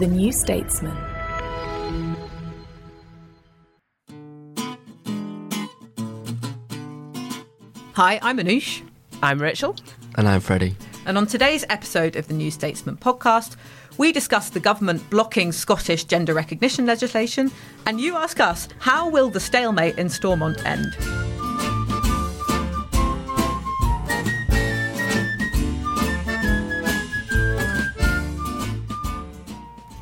The New Statesman. Hi, I'm Anoosh. I'm Rachel. And I'm Freddie. And on today's episode of the New Statesman podcast, we discuss the government blocking Scottish gender recognition legislation, and you ask us, how will the stalemate in Stormont end?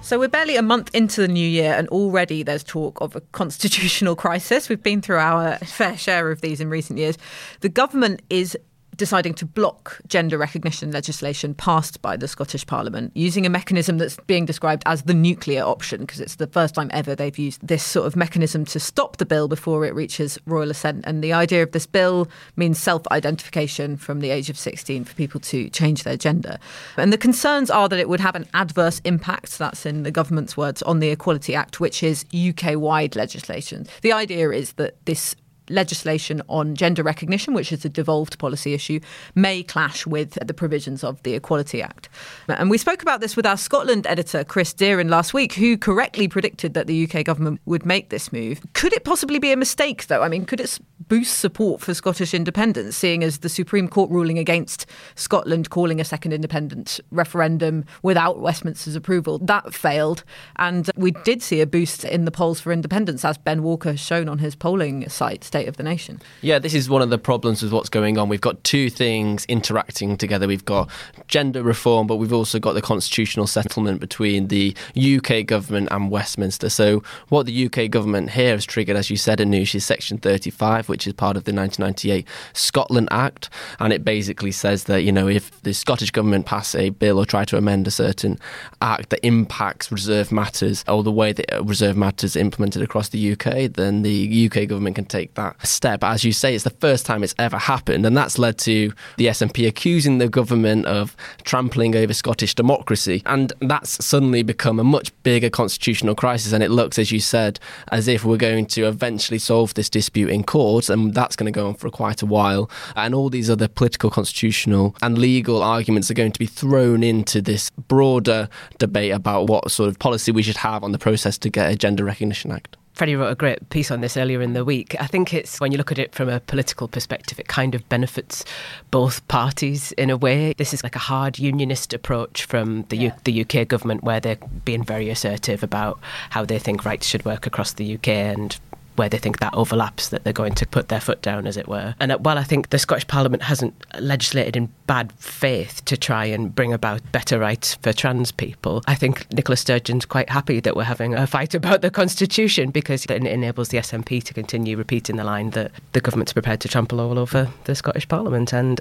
So we're barely a month into the new year, and already there's talk of a constitutional crisis. We've been through our fair share of these in recent years. The government is deciding to block gender recognition legislation passed by the Scottish Parliament using a mechanism that's being described as the nuclear option because it's the first time ever they've used this sort of mechanism to stop the bill before it reaches royal assent. And the idea of this bill means self identification from the age of 16 for people to change their gender. And the concerns are that it would have an adverse impact, that's in the government's words, on the Equality Act, which is UK wide legislation. The idea is that this legislation on gender recognition, which is a devolved policy issue, may clash with the provisions of the Equality Act. And we spoke about this with our Scotland editor, Chris Deerin, last week, who correctly predicted that the UK government would make this move. Could it possibly be a mistake, though? I mean, could it boost support for Scottish independence, seeing as the Supreme Court ruling against Scotland calling a second independence referendum without Westminster's approval? That failed. And we did see a boost in the polls for independence, as Ben Walker has shown on his polling site, State of the Nation. Yeah, this is one of the problems with what's going on. We've got two things interacting together. We've got gender reform, but we've also got the constitutional settlement between the UK government and Westminster. So, what the UK government here has triggered, as you said, Anoosh, is Section 35, which is part of the 1998 Scotland Act. And it basically says that, you know, if the Scottish government pass a bill or try to amend a certain act that impacts reserve matters or the way that reserve matters are implemented across the UK, then the UK government can take that step. As you say, it's the first time it's ever happened. And that's led to the SNP accusing the government of trampling over Scottish democracy. And that's suddenly become a much bigger constitutional crisis. And it looks, as you said, as if we're going to eventually solve this dispute in court. And that's going to go on for quite a while. And all these other political, constitutional, and legal arguments are going to be thrown into this broader debate about what sort of policy we should have on the process to get a Gender Recognition Act. Freddie wrote a great piece on this earlier in the week. I think it's when you look at it from a political perspective, it kind of benefits both parties in a way. This is like a hard unionist approach from the yeah. U- the UK government, where they're being very assertive about how they think rights should work across the UK and where they think that overlaps, that they're going to put their foot down, as it were. And uh, while I think the Scottish Parliament hasn't legislated in bad faith to try and bring about better rights for trans people, I think Nicola Sturgeon's quite happy that we're having a fight about the Constitution because it enables the SNP to continue repeating the line that the government's prepared to trample all over the Scottish Parliament. And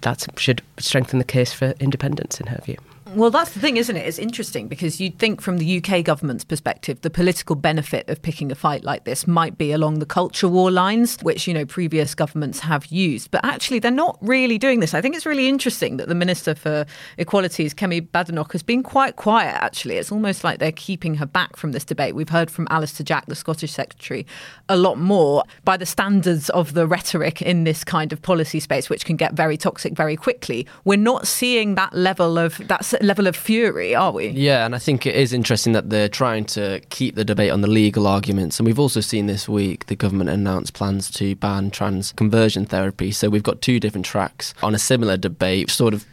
that should strengthen the case for independence, in her view. Well, that's the thing, isn't it? It's interesting because you'd think from the UK government's perspective, the political benefit of picking a fight like this might be along the culture war lines, which, you know, previous governments have used. But actually, they're not really doing this. I think it's really interesting that the Minister for Equalities, Kemi Badenoch, has been quite quiet, actually. It's almost like they're keeping her back from this debate. We've heard from Alister Jack, the Scottish Secretary, a lot more by the standards of the rhetoric in this kind of policy space, which can get very toxic very quickly. We're not seeing that level of that level of fury, are we? Yeah, and I think it is interesting that they're trying to keep the debate on the legal arguments. And we've also seen this week the government announce plans to ban trans conversion therapy. So we've got two different tracks on a similar debate, sort of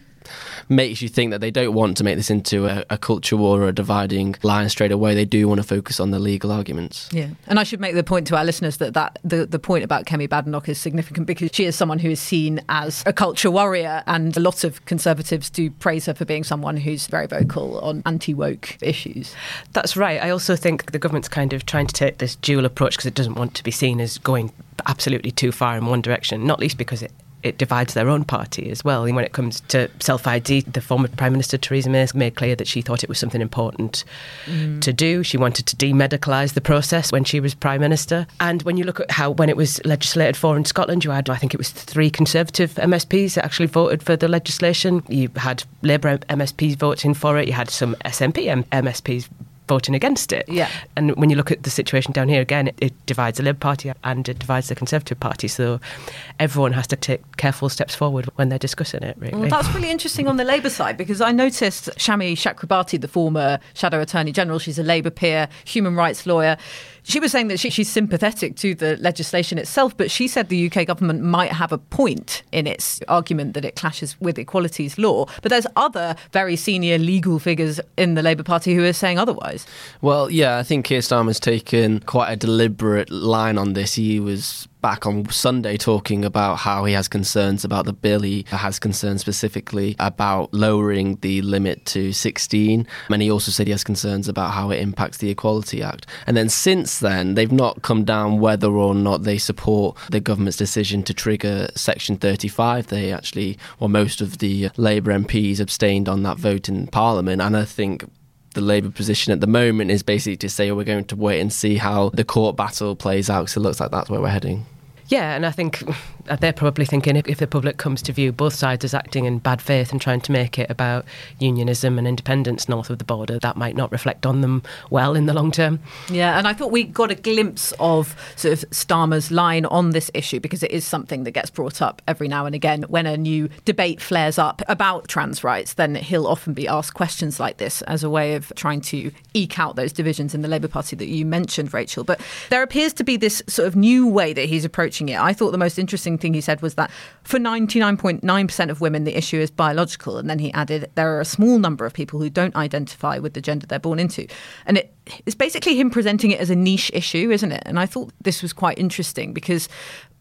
makes you think that they don't want to make this into a, a culture war or a dividing line straight away. They do want to focus on the legal arguments. Yeah, and I should make the point to our listeners that, that the, the point about Kemi Badenoch is significant because she is someone who is seen as a culture warrior, and a lot of conservatives do praise her for being someone who's very vocal on anti woke issues. That's right. I also think the government's kind of trying to take this dual approach because it doesn't want to be seen as going absolutely too far in one direction, not least because it it divides their own party as well. And when it comes to self ID, the former Prime Minister Theresa May made clear that she thought it was something important mm. to do. She wanted to demedicalise the process when she was Prime Minister. And when you look at how, when it was legislated for in Scotland, you had, I think it was three Conservative MSPs that actually voted for the legislation. You had Labour MSPs voting for it. You had some SNP MSPs voting against it. Yeah. And when you look at the situation down here again, it, it, divides the Labour Party and it divides the Conservative Party. So everyone has to take careful steps forward when they're discussing it. Really. Well, that's really interesting on the Labour side because I noticed Shami Chakrabarti, the former Shadow Attorney General, she's a Labour peer, human rights lawyer she was saying that she, she's sympathetic to the legislation itself, but she said the UK government might have a point in its argument that it clashes with equalities law. But there's other very senior legal figures in the Labour Party who are saying otherwise. Well, yeah, I think Keir Starmer's taken quite a deliberate line on this. He was back on Sunday talking about how he has concerns about the bill. He has concerns specifically about lowering the limit to 16. And he also said he has concerns about how it impacts the Equality Act. And then since then, they've not come down whether or not they support the government's decision to trigger Section 35. They actually, well, most of the Labour MPs abstained on that vote in Parliament. And I think the Labour position at the moment is basically to say oh, we're going to wait and see how the court battle plays out. because it looks like that's where we're heading. Yeah, and I think Uh, they're probably thinking if, if, the public comes to view both sides as acting in bad faith and trying to make it about unionism and independence north of the border, that might not reflect on them well in the long term. Yeah, and I thought we got a glimpse of sort of Starmer's line on this issue because it is something that gets brought up every now and again when a new debate flares up about trans rights. Then he'll often be asked questions like this as a way of trying to eke out those divisions in the Labour Party that you mentioned, Rachel. But there appears to be this sort of new way that he's approaching it. I thought the most interesting thing he said was that for 99.9% of women, the issue is biological. And then he added, there are a small number of people who don't identify with the gender they're born into. And it, it's basically him presenting it as a niche issue, isn't it? And I thought this was quite interesting because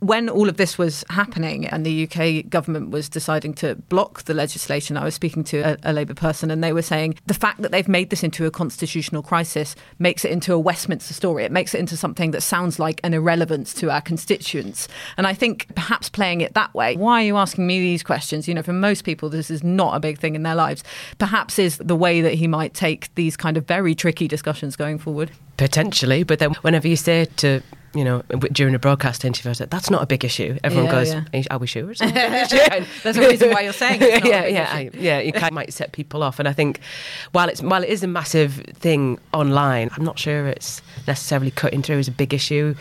when all of this was happening and the UK government was deciding to block the legislation, I was speaking to a, a, Labour person and they were saying the fact that they've made this into a constitutional crisis makes it into a Westminster story. It makes it into something that sounds like an irrelevance to our constituents. And I think perhaps playing it that way, why are you asking me these questions? You know, for most people, this is not a big thing in their lives. Perhaps is the way that he might take these kind of very tricky discussions going forward. Potentially, but then whenever you say to you know, during a broadcast interview, I said, that's not a big issue. Everyone yeah, goes, yeah. are we sure? That's the reason why you're saying it. yeah, yeah, I, yeah. You kind of might set people off. And I think while it's while it is a massive thing online, I'm not sure it's necessarily cutting through as a big issue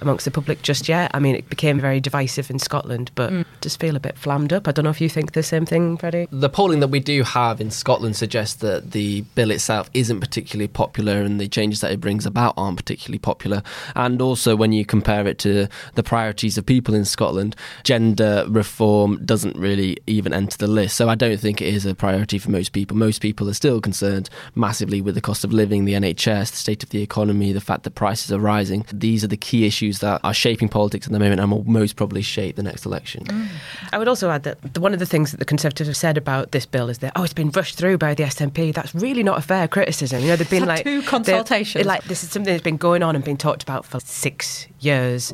amongst the public just yet. I mean, it became very divisive in Scotland, but mm. just feel a bit flammed up. I don't know if you think the same thing, Freddie. The polling that we do have in Scotland suggests that the bill itself isn't particularly popular and the changes that it brings about aren't particularly popular. And also, when you compare it to the priorities of people in Scotland, gender reform doesn't really even enter the list. So I don't think it is a priority for most people. Most people are still concerned massively with the cost of living, the NHS, the state of the economy, the fact that prices are rising. These are the key issues that are shaping politics at the moment and will most probably shape the next election. Mm. I would also add that one of the things that the Conservatives have said about this bill is that, oh, it's been rushed through by the SNP. That's really not a fair criticism. You know, they've been like two consultations. Like this is something that's been going on and been talked about for six years.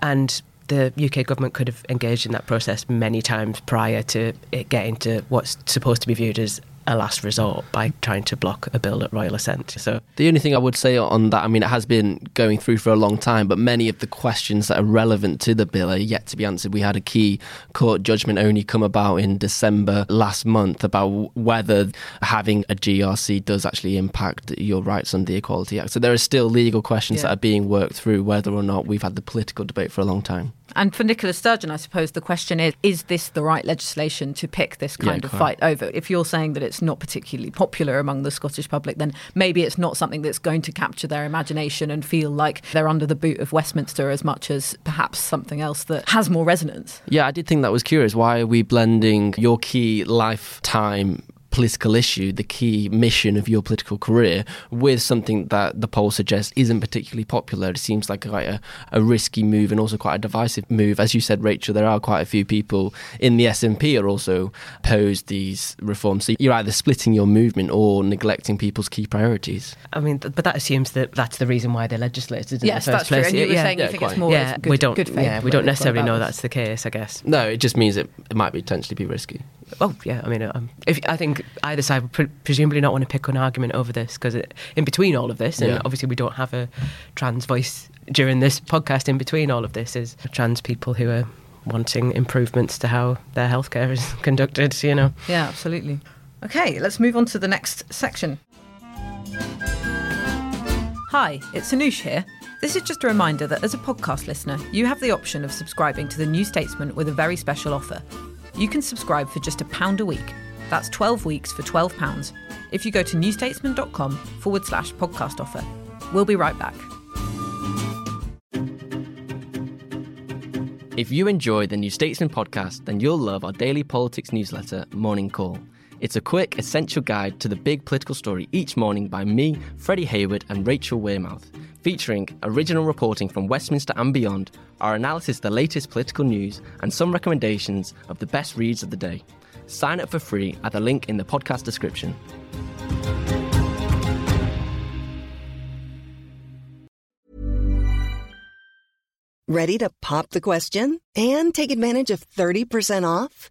And the UK government could have engaged in that process many times prior to it getting to what's supposed to be viewed as a last resort by trying to block a bill at royal assent. So the only thing I would say on that, I mean, it has been going through for a long time, but many of the questions that are relevant to the bill are yet to be answered. We had a key court judgment only come about in December last month about whether having a GRC does actually impact your rights under the Equality Act. So there are still legal questions yeah. that are being worked through, whether or not we've had the political debate for a long time. And for Nicola Sturgeon, I suppose the question is is this the right legislation to pick this kind Yeah, of quite. fight over? If you're saying that it's not particularly popular among the Scottish public, then maybe it's not something that's going to capture their imagination and feel like they're under the boot of Westminster as much as perhaps something else that has more resonance. Yeah, I did think that was curious. Why are we blending your key lifetime political issue, the key mission of your political career, with something that the poll suggests isn't particularly popular? It seems like quite a, a risky move and also quite a divisive move. As you said, Rachel, there are quite a few people in the SNP are also opposed these reforms. So you're either splitting your movement or neglecting people's key priorities. I mean, th- but that assumes that that's the reason why they're legislated in Yes, the first that's true. place. And you were yeah, saying you yeah, think it's more yeah, good, we don't. good yeah, we don't necessarily know that's the case. I guess. No, it just means it, it might potentially be risky. Oh yeah, I mean, um, if, I think either side would pre- presumably not want to pick an argument over this because in between all of this, and Yeah. obviously we don't have a trans voice during this podcast. In between all of this is trans people who are wanting improvements to how their healthcare is conducted. You know. Yeah, absolutely. Okay, let's move on to the next section. Hi, it's Anoosh here. This is just a reminder that as a podcast listener, you have the option of subscribing to The New Statesman with a very special offer. You can subscribe for just a pound a week. That's 12 weeks for £12 if you go to newstatesman.com forward slash podcast offer. We'll be right back. If you enjoy the New Statesman podcast, then you'll love our daily politics newsletter, Morning Call. It's a quick, essential guide to the big political story each morning by me, Freddie Hayward, and Rachel Wearmouth, featuring original reporting from Westminster and beyond, our analysis of the latest political news, and some recommendations of the best reads of the day. Sign up for free at the link in the podcast description. Ready to pop the question and take advantage of 30% off?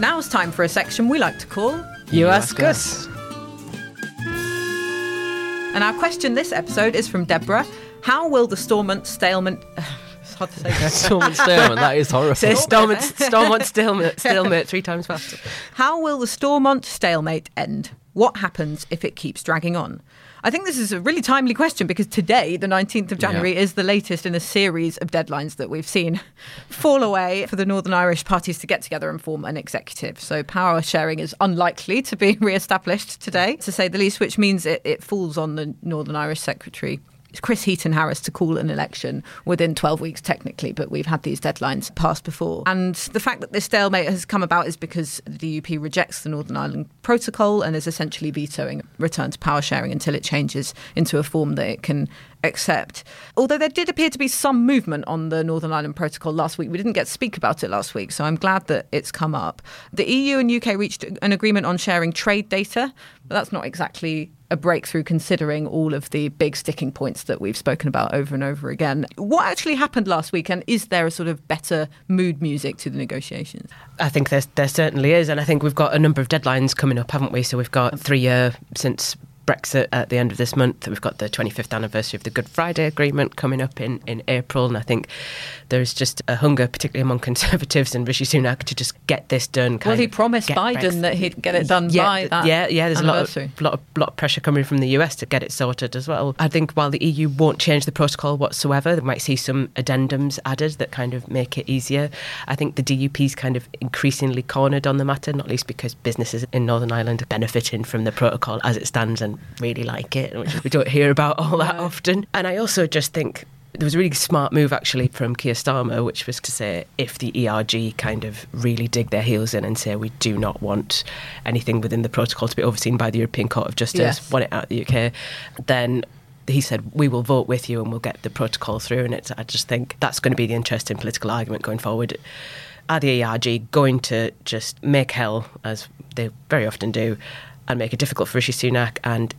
Now it's time for a section we like to call You ask us. And our question this episode is from Deborah. How will the Stormont stalemate... It's hard to say. Stormont Stairman, that is horrible. Say Stormont, Stormont stalemate, stalemate three times faster. How will the Stormont stalemate end? What happens if it keeps dragging on? I think this is a really timely question because today, the 19th of January, Yeah. is the latest in a series of deadlines that we've seen fall away for the Northern Irish parties to get together and form an executive. So power sharing is unlikely to be re established today, to say the least, which means it, it falls on the Northern Irish Secretary. Chris Heaton Harris to call an election within 12 weeks, technically, but we've had these deadlines passed before. And the fact that this stalemate has come about is because the DUP rejects the Northern Ireland Protocol and is essentially vetoing return to power sharing until it changes into a form that it can accept. Although there did appear to be some movement on the Northern Ireland Protocol last week. We didn't get to speak about it last week, so I'm glad that it's come up. The EU and UK reached an agreement on sharing trade data, but that's not exactly a breakthrough considering all of the big sticking points that we've spoken about over and over again. What actually happened last week, and is there a sort of better mood music to the negotiations? I think there, there certainly is. And I think we've got a number of deadlines coming up, haven't we? So we've got three year since Brexit at the end of this month. We've got the 25th anniversary of the Good Friday Agreement coming up in, in April. And I think there's just a hunger, particularly among Conservatives and Rishi Sunak, to just get this done. Well, he promised Biden Brexit- that he'd get it done yeah, by that Yeah, yeah. There's a lot of, lot, of, lot of pressure coming from the US to get it sorted as well. I think while the EU won't change the protocol whatsoever, they might see some addendums added that kind of make it easier. I think the DUP's kind of increasingly cornered on the matter, not least because businesses in Northern Ireland are benefiting from the protocol as it stands and really like it, which we don't hear about all that often. And I also just think there was a really smart move actually from Keir Starmer, which was to say if the ERG kind of really dig their heels in and say we do not want anything within the protocol to be overseen by the European Court of Justice, Yes. want it out of the UK, then he said we will vote with you and we'll get the protocol through. And it's, I just think that's going to be the interesting political argument going forward. Are the ERG going to just make hell, as they very often do, and make it difficult for Rishi Sunak? And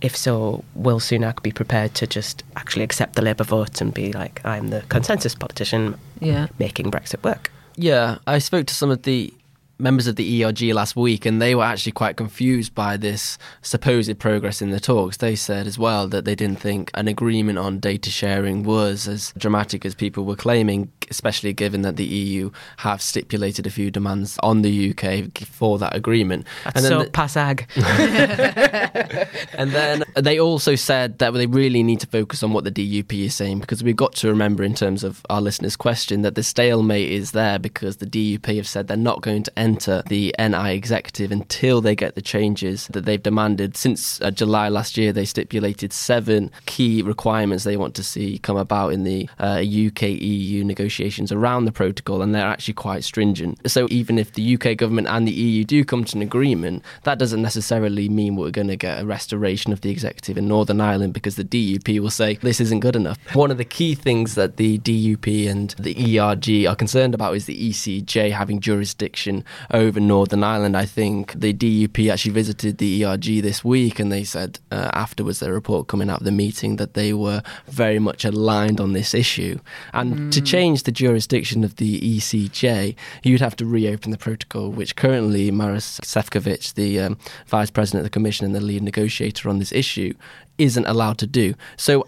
if so, will Sunak be prepared to just actually accept the Labour vote and be like, I'm the consensus politician Yeah. making Brexit work? Yeah, I spoke to some of the members of the ERG last week, and they were actually quite confused by this supposed progress in the talks. They said as well that they didn't think an agreement on data sharing was as dramatic as people were claiming, especially given that the EU have stipulated a few demands on the UK for that agreement. That's and then so the- passag. and then they also said that they really need to focus on what the DUP is saying because we've got to remember, in terms of our listeners' question, that the stalemate is there because the DUP have said they're not going to enter the NI executive until they get the changes that they've demanded. Since uh, July last year, they stipulated seven key requirements they want to see come about in the uh, UK EU negotiations around the protocol, and they're actually quite stringent. So even if the UK government and the EU do come to an agreement, that doesn't necessarily mean we're going to get a restoration of the executive in Northern Ireland because the DUP will say this isn't good enough. One of the key things that the DUP and the ERG are concerned about is the ECJ having jurisdiction over Northern Ireland. I think the DUP actually visited the ERG this week and they said uh, afterwards their report coming out of the meeting that they were very much aligned on this issue. And to change the jurisdiction of the ECJ, you'd have to reopen the protocol, which currently Maroš Šefčovič, the um, vice president of the commission and the lead negotiator on this issue, isn't allowed to do. So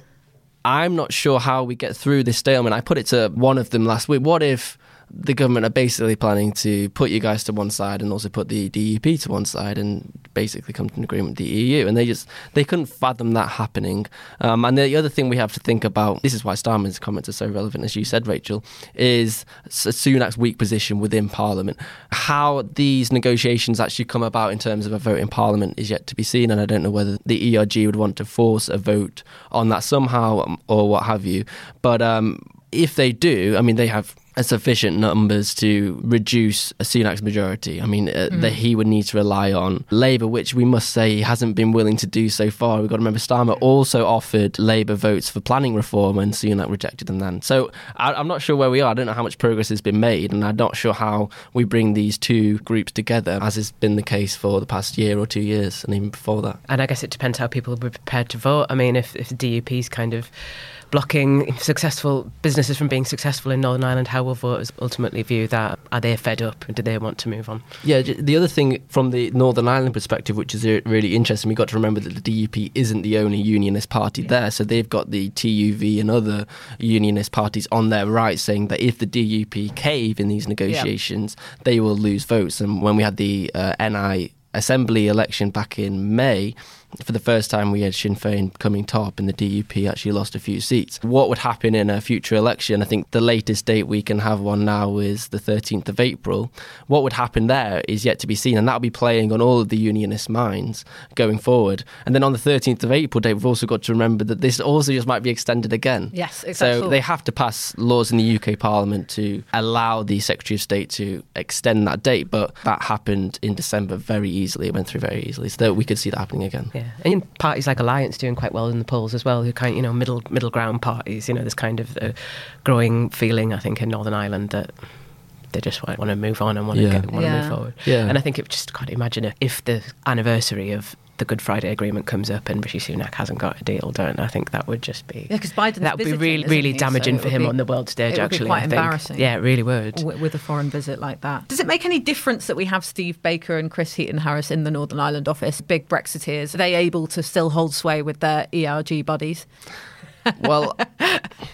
I'm not sure how we get through this stalemate. I put it to one of them last week. What if the government are basically planning to put you guys to one side and also put the DUP to one side and basically come to an agreement with the EU? And they just they couldn't fathom that happening. Um, and the other thing we have to think about this is why Starmer's comments are so relevant, as you said, Rachel, is Sunak's weak position within Parliament. How these negotiations actually come about in terms of a vote in Parliament is yet to be seen, and I don't know whether the ERG would want to force a vote on that somehow um, or what have you. But um, if they do, I mean, they have sufficient numbers to reduce a Sunak's majority. I mean, uh, that he would need to rely on Labour, which we must say he hasn't been willing to do so far. We've got to remember Starmer also offered Labour votes for planning reform, and Sunak rejected them then. So I, I'm not sure where we are. I don't know how much progress has been made, and I'm not sure how we bring these two groups together, as has been the case for the past year or two years, and even before that. And I guess it depends how people are prepared to vote. I mean, if, if the DUP is kind of blocking successful businesses from being successful in Northern Ireland, how will voters ultimately view that? Are they fed up and do they want to move on? Yeah, the other thing from the Northern Ireland perspective, which is really interesting, we've got to remember that the DUP isn't the only unionist party there. So they've got the TUV and other unionist parties on their right saying that if the DUP cave in these negotiations, they will lose votes. And when we had the uh, NI assembly election back in May, for the first time we had Sinn Féin coming top and the DUP actually lost a few seats. What would happen in a future election? I think the latest date we can have one now is the 13th of April. What would happen there is yet to be seen and that'll be playing on all of the unionist minds going forward. And then on the 13th of April date, we've also got to remember that this also just might be extended again. Yes, exactly. So they have to pass laws in the UK Parliament to allow the Secretary of State to extend that date, but that happened in December very easily. It went through very easily, so we could see that happening again. Yeah, and parties like Alliance doing quite well in the polls as well. Who kind, you know, middle middle ground parties. You know, this kind of a growing feeling I think in Northern Ireland that they just want, want to move on and want Yeah. to get, want to Yeah. move forward. Yeah. And I think it just can't imagine if the anniversary of the Good Friday Agreement comes up and Rishi Sunak hasn't got a deal done. I think that would just be Yeah, 'cause Biden's that would be really really damaging So for him would on the world stage. it would be actually, quite I think. embarrassing. Yeah, it really would. w- with a foreign visit like that. Does it make any difference that we have Steve Baker and Chris Heaton Harris in the Northern Ireland office, big Brexiteers? Are they able to still hold sway with their ERG buddies? Well,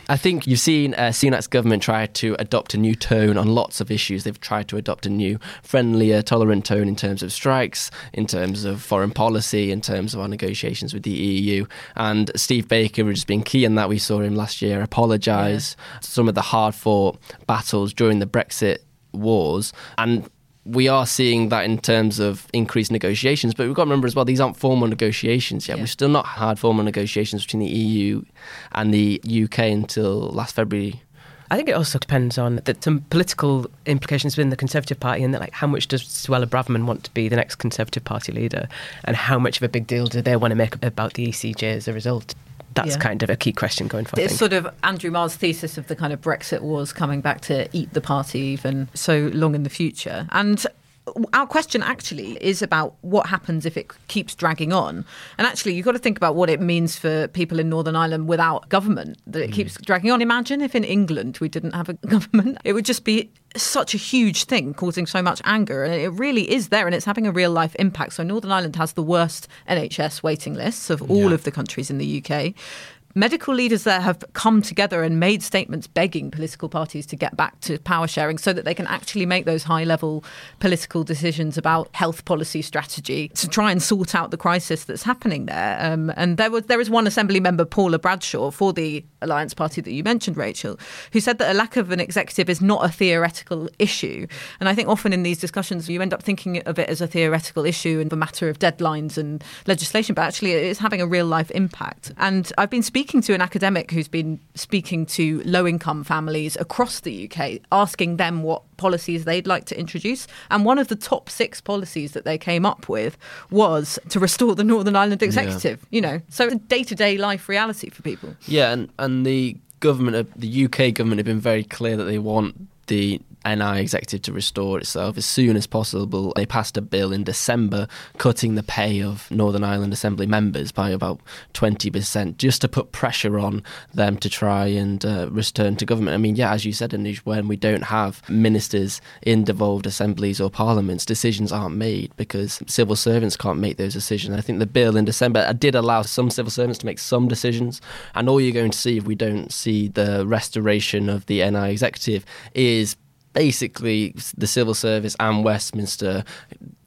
I think you've seen uh, Sunak's government try to adopt a new tone on lots of issues. They've tried to adopt a new, friendlier, tolerant tone in terms of strikes, in terms of foreign policy, in terms of our negotiations with the EU. And Steve Baker has been key in that. We saw him last year apologise for some of the hard fought battles during the Brexit wars. And we are seeing that in terms of increased negotiations, but we've got to remember as well, these aren't formal negotiations yet. Yeah. We've still not had formal negotiations between the EU and the UK until last February. I think it also depends on that some political implications within the Conservative Party and that like how much does Suella Braverman want to be the next Conservative Party leader and how much of a big deal do they want to make about the ECJ as a result? That's Yeah. kind of a key question going forward. It's sort of Andrew Marr's thesis of the kind of Brexit wars coming back to eat the party even so long in the future. And our question actually is about what happens if it keeps dragging on. And actually, you've got to think about what it means for people in Northern Ireland without government, that it mm. keeps dragging on. Imagine if in England we didn't have a government, it would just be such a huge thing causing so much anger and it really is there and it's having a real life impact so northern ireland has the worst nhs waiting lists of all yeah. of the countries in the uk medical leaders there have come together and made statements begging political parties to get back to power sharing so that they can actually make those high level political decisions about health policy strategy to try and sort out the crisis that's happening there. Um, and there was there is one assembly member, Paula Bradshaw, for the Alliance Party that you mentioned, Rachel, who said that a lack of an executive is not a theoretical issue. And I think often in these discussions you end up thinking of it as a theoretical issue and a matter of deadlines and legislation, but actually it is having a real life impact. And I've been speaking speaking to an academic who's been speaking to low income families across the UK, asking them what policies they'd like to introduce. And one of the top six policies that they came up with was to restore the Northern Ireland Executive, yeah. you know. So it's a day to day life reality for people. Yeah, and, and the government, uh, the UK government, have been very clear that they want the NI executive to restore itself as soon as possible. They passed a bill in December cutting the pay of Northern Ireland Assembly members by about 20% just to put pressure on them to try and uh, return to government. I mean, yeah, as you said, when we don't have ministers in devolved assemblies or parliaments, decisions aren't made because civil servants can't make those decisions. I think the bill in December did allow some civil servants to make some decisions, and all you're going to see if we don't see the restoration of the NI executive is basically the civil service and Westminster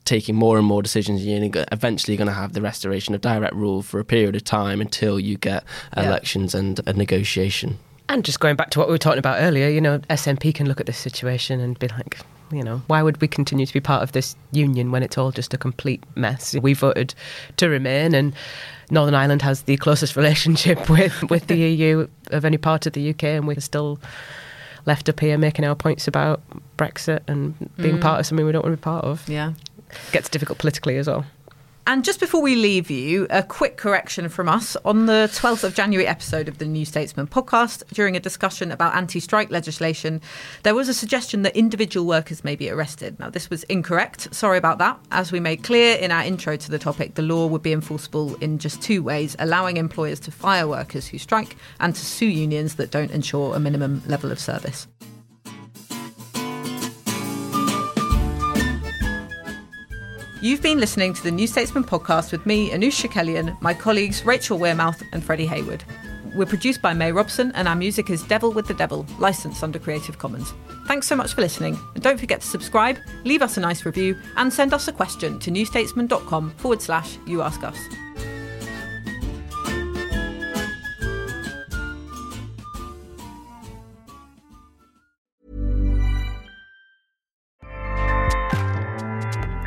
taking more and more decisions. You're eventually going to have the restoration of direct rule for a period of time until you get yeah. elections and a negotiation. And just going back to what we were talking about earlier, you know, SNP can look at this situation and be like, you know, why would we continue to be part of this union when it's all just a complete mess? We voted to remain, and Northern Ireland has the closest relationship with, with the EU of any part of the UK, and we're still left up here making our points about Brexit and being mm. part of something we don't want to be part of. Yeah. Gets difficult politically as well. And just before we leave you, a quick correction from us. On the 12th of January episode of the New Statesman podcast, during a discussion about anti strike legislation, there was a suggestion that individual workers may be arrested. Now, this was incorrect. Sorry about that. As we made clear in our intro to the topic, the law would be enforceable in just two ways allowing employers to fire workers who strike and to sue unions that don't ensure a minimum level of service. You've been listening to the New Statesman podcast with me, Anoosh Chakelian, my colleagues Rachel Wearmouth and Freddie Hayward. We're produced by May Robson, and our music is Devil with the Devil, licensed under Creative Commons. Thanks so much for listening, and don't forget to subscribe, leave us a nice review, and send us a question to newstatesman.com forward slash you ask us.